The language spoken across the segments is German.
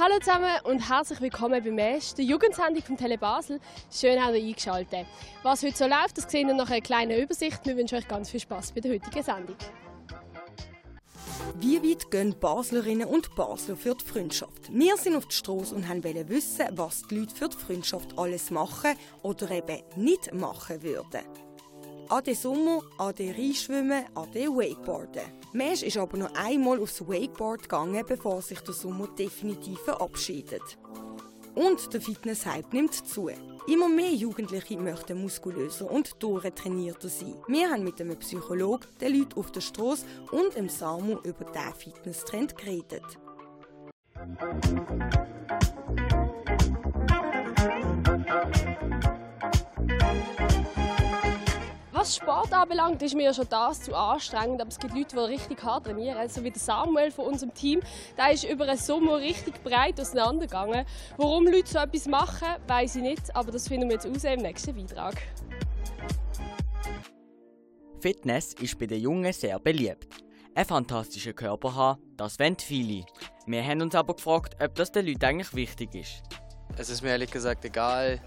Hallo zusammen und herzlich willkommen beim MESH, der Jugendsendung vom Tele Basel. Schön, habt ihr eingeschaltet. Was heute so läuft, das sehen wir nach einer kleinen Übersicht. Wir wünschen euch ganz viel Spaß bei der heutigen Sendung. Wie weit gehen Baslerinnen und Basler für die Freundschaft? Wir sind auf der Straße und wollten wissen, was die Leute für die Freundschaft alles machen oder eben nicht machen würden. Ade Sommer, ade Reinschwimmen, ade Wakeboarden. Mesh ist aber noch einmal aufs Wakeboard gegangen, bevor sich der Sommer definitiv verabschiedet. Und der Fitness-Hype nimmt zu. Immer mehr Jugendliche möchten muskulöser und durchtrainierter sein. Wir haben mit einem Psychologen, den Leuten auf der Straße und dem Samu über diesen Fitnesstrend geredet. Was Sport anbelangt, ist mir schon das zu anstrengend, aber es gibt Leute, die richtig hart trainieren, so wie der Samuel von unserem Team. Der ist über den Sommer richtig breit auseinandergegangen. Warum Leute so etwas machen, weiß ich nicht, aber das finden wir jetzt raus im nächsten Beitrag. Fitness ist bei den Jungen sehr beliebt. Ein fantastischer Körper haben, das wollen viele. Wir haben uns aber gefragt, ob das den Leuten eigentlich wichtig ist. Es ist mir ehrlich gesagt egal,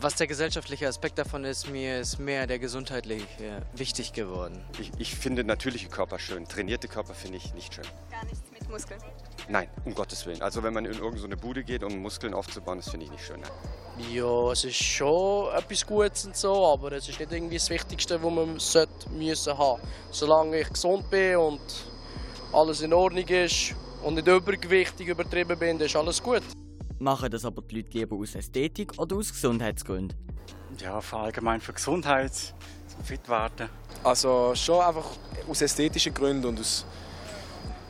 was der gesellschaftliche Aspekt davon ist, mir ist mehr der gesundheitliche wichtig geworden. Ich, ich finde natürliche Körper schön. Trainierte Körper finde ich nicht schön. Gar nichts mit Muskeln? Nein, um Gottes Willen. Also wenn man in irgendeine Bude geht, um Muskeln aufzubauen, das finde ich nicht schön. Nein. Ja, es ist schon etwas Gutes und so, aber es ist nicht irgendwie das Wichtigste, was man sollte, müssen haben. Solange ich gesund bin und alles in Ordnung ist und nicht übergewichtig übertrieben bin, ist alles gut. Machen das aber die Leute lieber aus Ästhetik oder aus Gesundheitsgründen? Ja, allgemein für Gesundheit, zum fit werden. Also schon einfach aus ästhetischen Gründen und aus,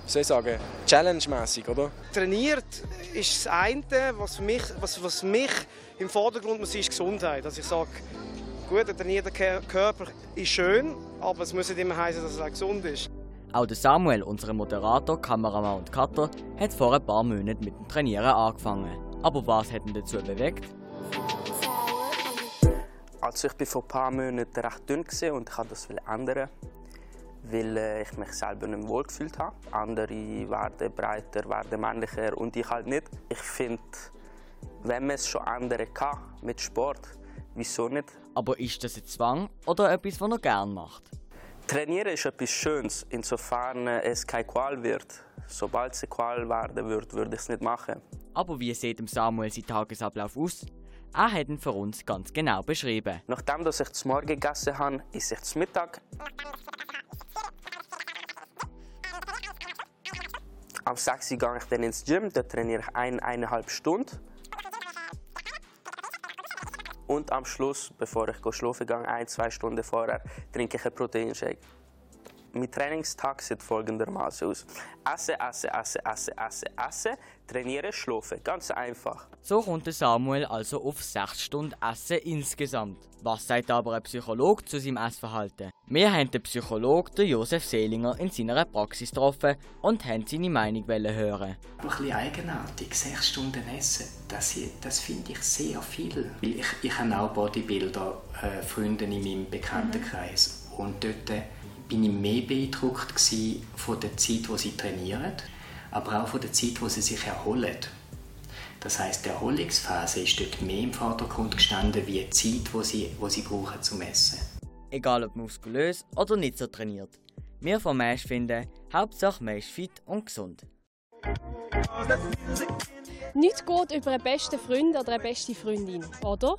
wie soll ich sagen, challenge-mässig, oder? Trainiert ist das eine, was, für mich, was, was mich im Vordergrund muss, ist Gesundheit. Also ich sage, gut, ein trainierter Körper ist schön, aber es muss nicht immer heißen, dass er gesund ist. Auch der Samuel, unser Moderator, Kameramann und Cutter, hat vor ein paar Monaten mit dem Trainieren angefangen. Aber was hat ihn dazu bewegt? Also ich war vor ein paar Monaten recht dünn und ich wollte das ändern, weil äh, ich mich selber nicht wohl gefühlt habe. Andere werden breiter, werden männlicher und ich halt nicht. Ich finde, wenn man es schon ändern kann mit Sport, wieso nicht? Aber ist das ein Zwang oder etwas, was er gerne macht? Trainieren ist etwas Schönes, insofern es keine Qual wird. Sobald es eine Qual werden würde, würde ich es nicht machen. Aber wie sieht Samuel sein Tagesablauf aus? Er hat ihn für uns ganz genau beschrieben. Nachdem dass ich zum Morgen gegessen habe, esse ich zum Mittag. Am 6 Uhr gehe ich dann ins Gym, dort trainiere ich ein, eineinhalb Stunden. Und am Schluss, bevor ich schlafen gehe, ein, zwei Stunden vorher, trinke ich einen Proteinshake. Mein Trainingstag sieht folgendermaßen aus. Essen, essen, essen, essen, essen, essen, trainieren, schlafen. Ganz einfach. So kommt Samuel also auf 6 Stunden Essen insgesamt. Was sagt aber ein Psychologe zu seinem Essverhalten? Wir haben den Psychologen Josef Seelinger in seiner Praxis getroffen und haben seine Meinung hören. Ein bisschen eigenartig, 6 Stunden Essen, das, das finde ich sehr viel. Ich, ich habe auch Bodybuilder, äh, Freunde in meinem Bekanntenkreis. Mhm. Und dort äh, bin ich mehr beeindruckt von der Zeit, wo sie trainieren, aber auch von der Zeit, wo sie sich erholen. Das heißt, die Erholungsphase ist dort mehr im Vordergrund gestanden, wie die Zeit, wo sie, wo sie brauchen zum Essen. Egal ob muskulös oder nicht so trainiert. Wir von Mesh finden, Hauptsache man ist fit und gesund. Nichts geht über einen besten Freund oder eine beste Freundin, oder?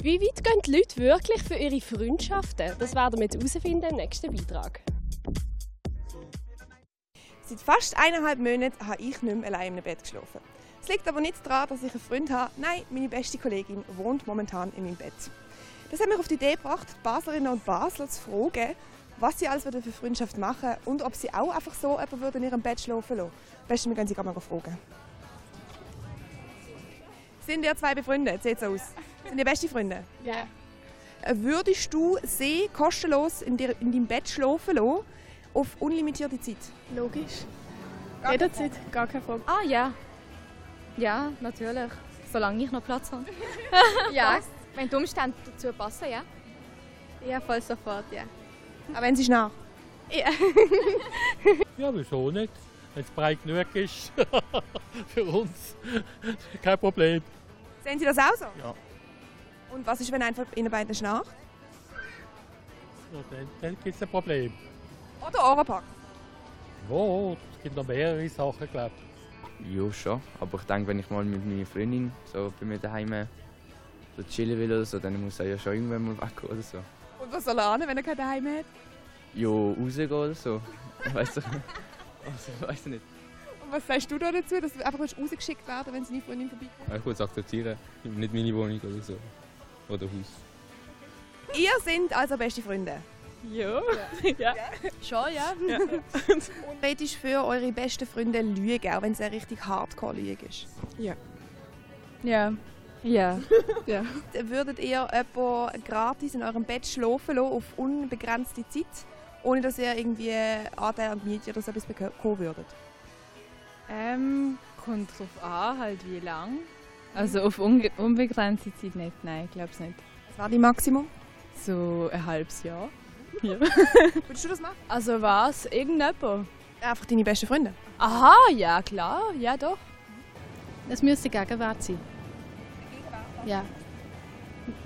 Wie weit gehen die Leute wirklich für ihre Freundschaften? Das werden wir herausfinden im nächsten Beitrag. Seit fast eineinhalb Monaten habe ich nicht mehr allein im Bett geschlafen. Es liegt aber nicht daran, dass ich einen Freund habe. Nein, meine beste Kollegin wohnt momentan in meinem Bett. Das hat mich auf die Idee gebracht, die Baslerinnen und Basler zu fragen, was sie alles für Freundschaft machen und ob sie auch einfach so in ihrem Bett schlafen lassen. Am besten, wir können sie mal fragen. Sind ihr zwei befreundet? Sieht so aus. Sind ihr beste Freunde? Ja. Yeah. Würdest du sie kostenlos in, dir, in deinem Bett schlafen lassen, auf unlimitierte Zeit? Logisch. Jederzeit, gar keine Frage. Ah ja. Ja, natürlich. Solange ich noch Platz habe. ja, Wenn die Umstände dazu passen, ja. Ja, voll sofort, ja. Aber wenn sie nach? Ja. ja, wieso nicht? Wenn es breit genug ist für uns, kein Problem. Sehen Sie das auch so? Ja. Und was ist, wenn einer von Ihnen beiden schnarcht? Ja, dann dann gibt es ein Problem. Oder Ohrenpack? Ja, es gibt noch mehrere Sachen, glaube ich. Ja, schon. Aber ich denke, wenn ich mal mit meiner Freundin so bei mir daheim so chillen will oder so, dann muss er ja schon irgendwann mal weg oder so. Und was soll er ahnen, wenn er kein Daheim hat? Ja, rausgehen oder so. Weißt du? Also, weiß nicht. Und was sagst du da dazu, dass du einfach rausgeschickt werden wenn seine Freundin vorbeikommt? Ich würde es akzeptieren. Nicht meine Wohnung oder so. Oder Haus. Ihr seid also beste Freunde? Ja. ja. Schon, ja. ja. Und ist für eure besten Freunde Lüge, auch wenn es eine richtig Hardcore-Lüge ist? Ja. Ja. Ja. ja. Würdet ihr jemanden gratis in eurem Bett schlafen lassen, auf unbegrenzte Zeit, ohne dass ihr irgendwie Anteil an Miete oder so etwas bekommen würdet? Ähm, kommt drauf an, halt wie lang. Also auf unbegrenzte Zeit nicht, nein, ich glaube es nicht. Was war die Maximum? So ein halbes Jahr. Ja. Würdest du das machen? Also was? Irgendjemand? Einfach deine besten Freunde? Aha, ja klar, ja doch. Es müsste Gegenwart sein. Ja.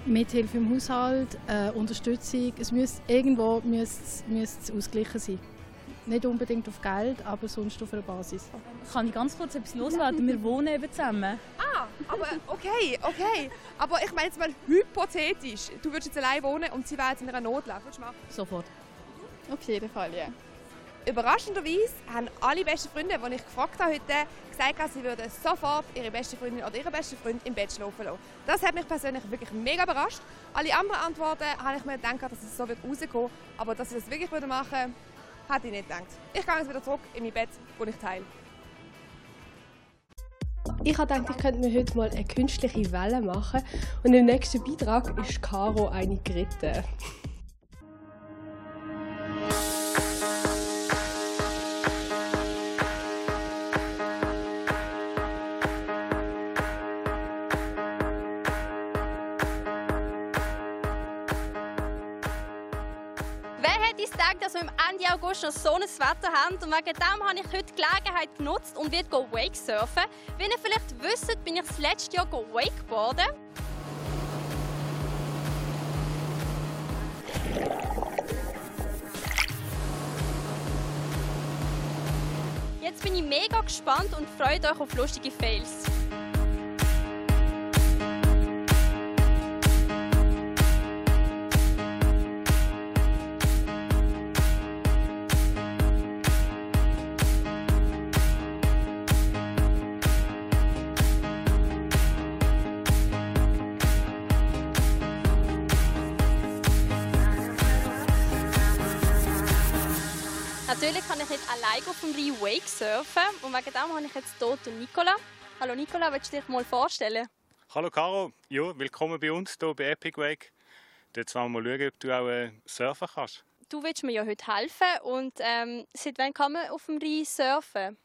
Mithilfe im Haushalt, äh, Unterstützung. Es müsste, irgendwo müsste, müsste es ausgeglichen sein. Nicht unbedingt auf Geld, aber sonst auf einer Basis. Kann ich ganz kurz etwas loswerden? Wir wohnen eben zusammen. Ah, aber okay, okay. Aber ich meine jetzt mal hypothetisch. Du würdest jetzt allein wohnen und sie wäre jetzt in einer Notlage. Würdest du machen? Sofort. Auf jeden Fall, ja. Überraschenderweise haben alle besten Freunde, die ich gefragt habe heute, gesagt, sie würden sofort ihre beste Freundin oder ihren besten Freund im Bett schlafen lassen. Das hat mich persönlich wirklich mega überrascht. Alle anderen Antworten habe ich mir gedacht, dass es so wird rauskommen. Aber dass sie das wirklich machen würden, hätte ich nicht gedacht. Ich gehe jetzt wieder zurück in mein Bett, wo ich teile. Ich habe gedacht, ich könnte mir heute mal eine künstliche Welle machen. Und im nächsten Beitrag ist Caro eine geritten. Hätte gedacht, dass wir im Ende August noch so ein Wetter haben? Und wegen dem habe ich heute die Gelegenheit genutzt und werde Wakesurfen. Wie ihr vielleicht wisst, bin ich das letzte Jahr Wakeboarden. Jetzt bin ich mega gespannt und freut euch auf lustige Fails. Natürlich kann ich nicht allein auf dem Rhein Wake surfen und wegen dem habe ich jetzt den Nicola. Hallo Nicola, willst du dich mal vorstellen? Hallo Caro, ja, willkommen bei uns hier bei Epic Wake. Jetzt wollen wir mal schauen, ob du auch äh, surfen kannst. Du willst mir ja heute helfen und ähm, seit wann kann man auf dem Rhein surfen?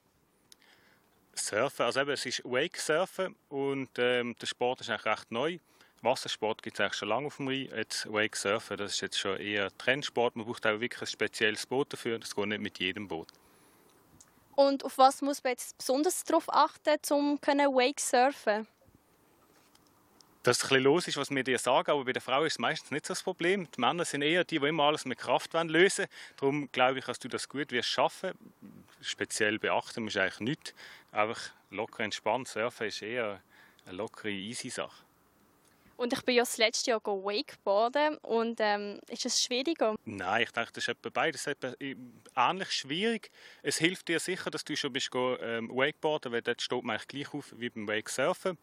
Surfen, also eben, es ist Wake Surfen und ähm, der Sport ist eigentlich recht neu. Wassersport gibt es eigentlich schon lange auf dem Rhein. Jetzt Wake Surfen, das ist jetzt schon eher Trendsport. Man braucht auch wirklich ein spezielles Boot dafür. Das geht nicht mit jedem Boot. Und auf was muss man jetzt besonders darauf achten, um Wake surfen Dass es ein bisschen los ist, was wir dir sagen, aber bei der Frau ist es meistens nicht so das Problem. Die Männer sind eher die, die immer alles mit Kraft lösen wollen. Darum glaube ich, dass du das gut wirst schaffen. Speziell beachten musst du eigentlich nichts. Einfach locker entspannt surfen ist eher eine lockere, easy Sache. Und ich bin ja das letzte Jahr Wakeboarden und ähm, ist es schwieriger? Nein, ich denke, das ist etwa beides etwa ähnlich schwierig. Es hilft dir sicher, dass du schon bist go, ähm, Wakeboarden, weil dort steht man eigentlich gleich auf wie beim Wakesurfen.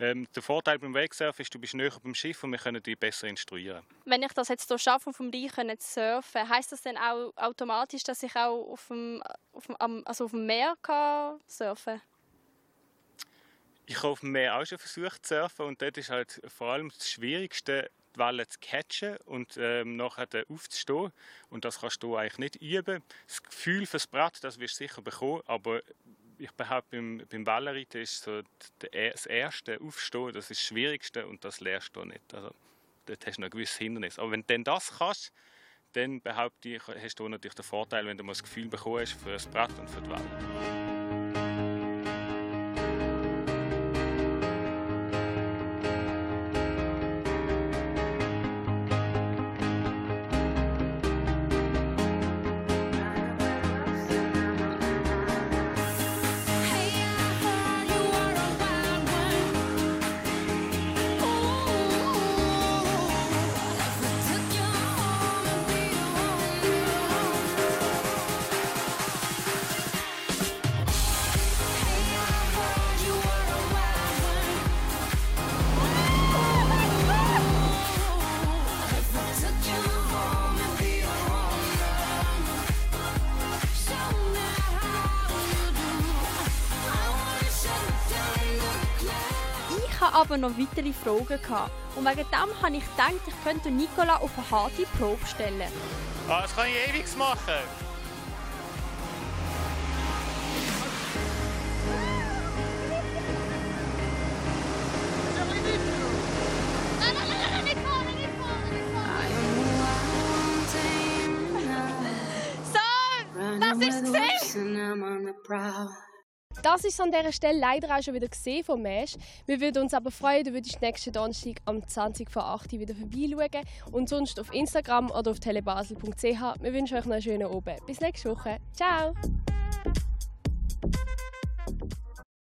Ähm, der Vorteil beim Wakesurfen ist, du bist näher beim Schiff und wir können dich besser instruieren. Wenn ich das jetzt hier schaffe, vom Rhein zu surfen, heisst das dann auch automatisch, dass ich auch auf dem, auf dem, also auf dem Meer kann surfen kann? Ich habe auf dem Meer auch schon versucht zu surfen und dort ist halt vor allem das Schwierigste, die Wellen zu catchen und ähm, nachher aufzustehen. Und das kannst du eigentlich nicht üben. Das Gefühl fürs Brett, das wirst du sicher bekommen, aber ich behaupte, beim, beim Wellenreiten ist so das erste Aufstehen, das ist das Schwierigste und das lernst du nicht. Also, dort hast du noch ein gewisses Hindernis. Aber wenn du dann das kannst, dann behaupte ich, hast du natürlich den Vorteil, wenn du mal das Gefühl bekommst für das Brett und für die Welle. Aber noch weitere Fragen. Gehabt. Und wegen dem habe ich gedacht, ich könnte Nicola auf eine harte Probe stellen. Ah, das kann ich ewig machen. So, das ist gesehen. Das ist an dieser Stelle leider auch schon wieder gesehen vom Mesh. Wir würden uns aber freuen, du würdest nächsten Donnerstag am 20 vor 8 wieder vorbeischauen und sonst auf Instagram oder auf telebasel.ch. Wir wünschen euch noch einen schönen Abend. Bis nächste Woche. Ciao!